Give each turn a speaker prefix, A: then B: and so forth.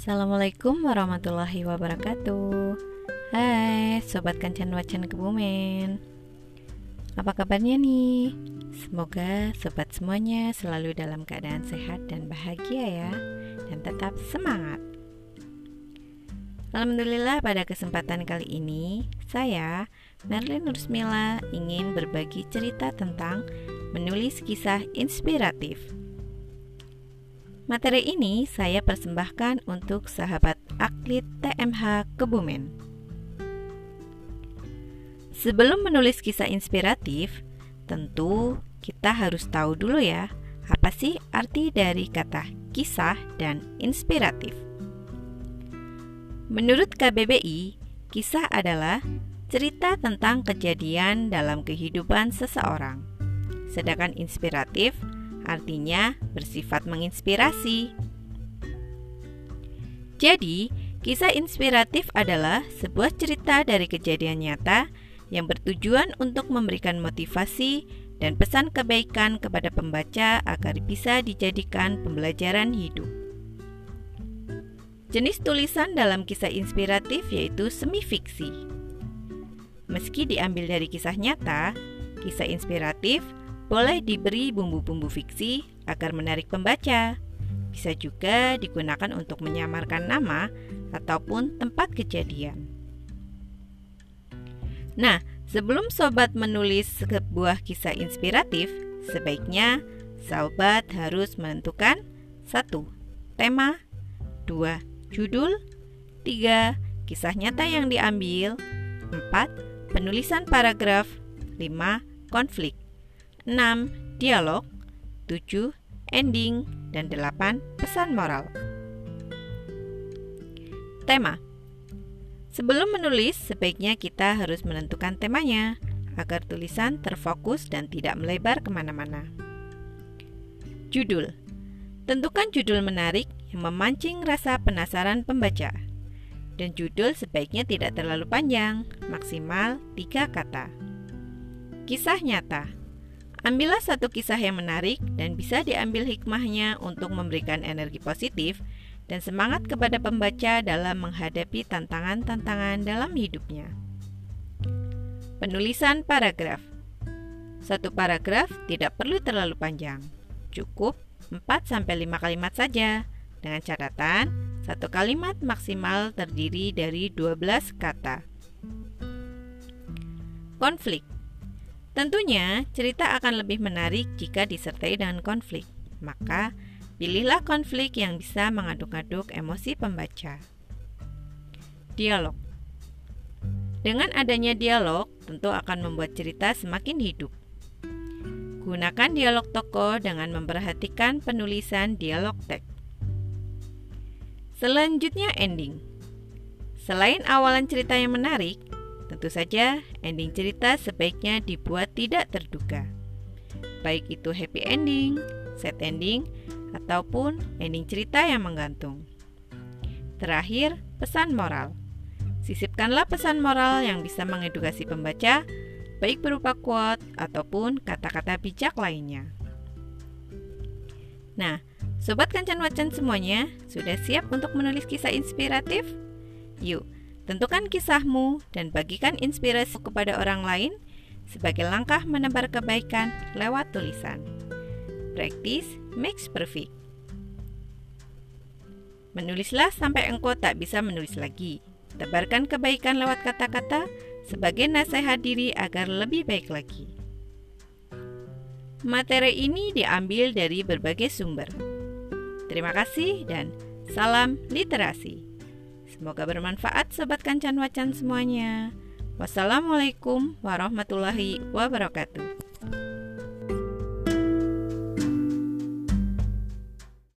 A: Assalamualaikum warahmatullahi wabarakatuh. Hai Sobat Kancan Wacan Kebumen. Apa kabarnya nih? Semoga sobat semuanya selalu dalam keadaan sehat dan bahagia ya Dan tetap semangat. Alhamdulillah pada kesempatan kali ini Saya, Merlin Nursmila ingin berbagi cerita tentang menulis kisah inspiratif Materi ini saya persembahkan untuk sahabat aklit TMH Kebumen. Sebelum menulis kisah inspiratif, tentu kita harus tahu dulu ya, apa sih arti dari kata kisah dan inspiratif. Menurut KBBI, kisah adalah cerita tentang kejadian dalam kehidupan seseorang. Sedangkan inspiratif artinya bersifat menginspirasi. Jadi, kisah inspiratif adalah sebuah cerita dari kejadian nyata yang bertujuan untuk memberikan motivasi dan pesan kebaikan kepada pembaca agar bisa dijadikan pembelajaran hidup. Jenis tulisan dalam kisah inspiratif yaitu semi fiksi. Meski diambil dari kisah nyata, kisah inspiratif boleh diberi bumbu-bumbu fiksi agar menarik pembaca. Bisa juga digunakan untuk menyamarkan nama ataupun tempat kejadian. Nah, sebelum sobat menulis sebuah kisah inspiratif, sebaiknya sobat harus menentukan satu tema, dua judul, tiga kisah nyata yang diambil, empat penulisan paragraf, lima konflik. 6. Dialog 7. Ending dan 8. Pesan moral Tema Sebelum menulis, sebaiknya kita harus menentukan temanya agar tulisan terfokus dan tidak melebar ke mana-mana. Judul Tentukan judul menarik yang memancing rasa penasaran pembaca. Dan judul sebaiknya tidak terlalu panjang, maksimal 3 kata. Kisah nyata Ambillah satu kisah yang menarik dan bisa diambil hikmahnya untuk memberikan energi positif dan semangat kepada pembaca dalam menghadapi tantangan-tantangan dalam hidupnya. Penulisan paragraf Satu paragraf tidak perlu terlalu panjang, cukup 4-5 kalimat saja, dengan catatan satu kalimat maksimal terdiri dari 12 kata. Konflik Tentunya, cerita akan lebih menarik jika disertai dengan konflik. Maka, pilihlah konflik yang bisa mengaduk-aduk emosi pembaca. Dialog Dengan adanya dialog, tentu akan membuat cerita semakin hidup. Gunakan dialog tokoh dengan memperhatikan penulisan dialog teks. Selanjutnya ending. Selain awalan cerita yang menarik, Tentu saja, ending cerita sebaiknya dibuat tidak terduga. Baik itu happy ending, sad ending, ataupun ending cerita yang menggantung. Terakhir, pesan moral. Sisipkanlah pesan moral yang bisa mengedukasi pembaca, baik berupa quote ataupun kata-kata bijak lainnya. Nah, sobat kancan wacan semuanya, sudah siap untuk menulis kisah inspiratif? Yuk, Tentukan kisahmu dan bagikan inspirasi kepada orang lain sebagai langkah menebar kebaikan lewat tulisan. Practice makes perfect. Menulislah sampai engkau tak bisa menulis lagi. Tebarkan kebaikan lewat kata-kata sebagai nasihat diri agar lebih baik lagi. Materi ini diambil dari berbagai sumber. Terima kasih dan salam literasi. Semoga bermanfaat Sobat Kancan Wacan semuanya. Wassalamualaikum warahmatullahi wabarakatuh.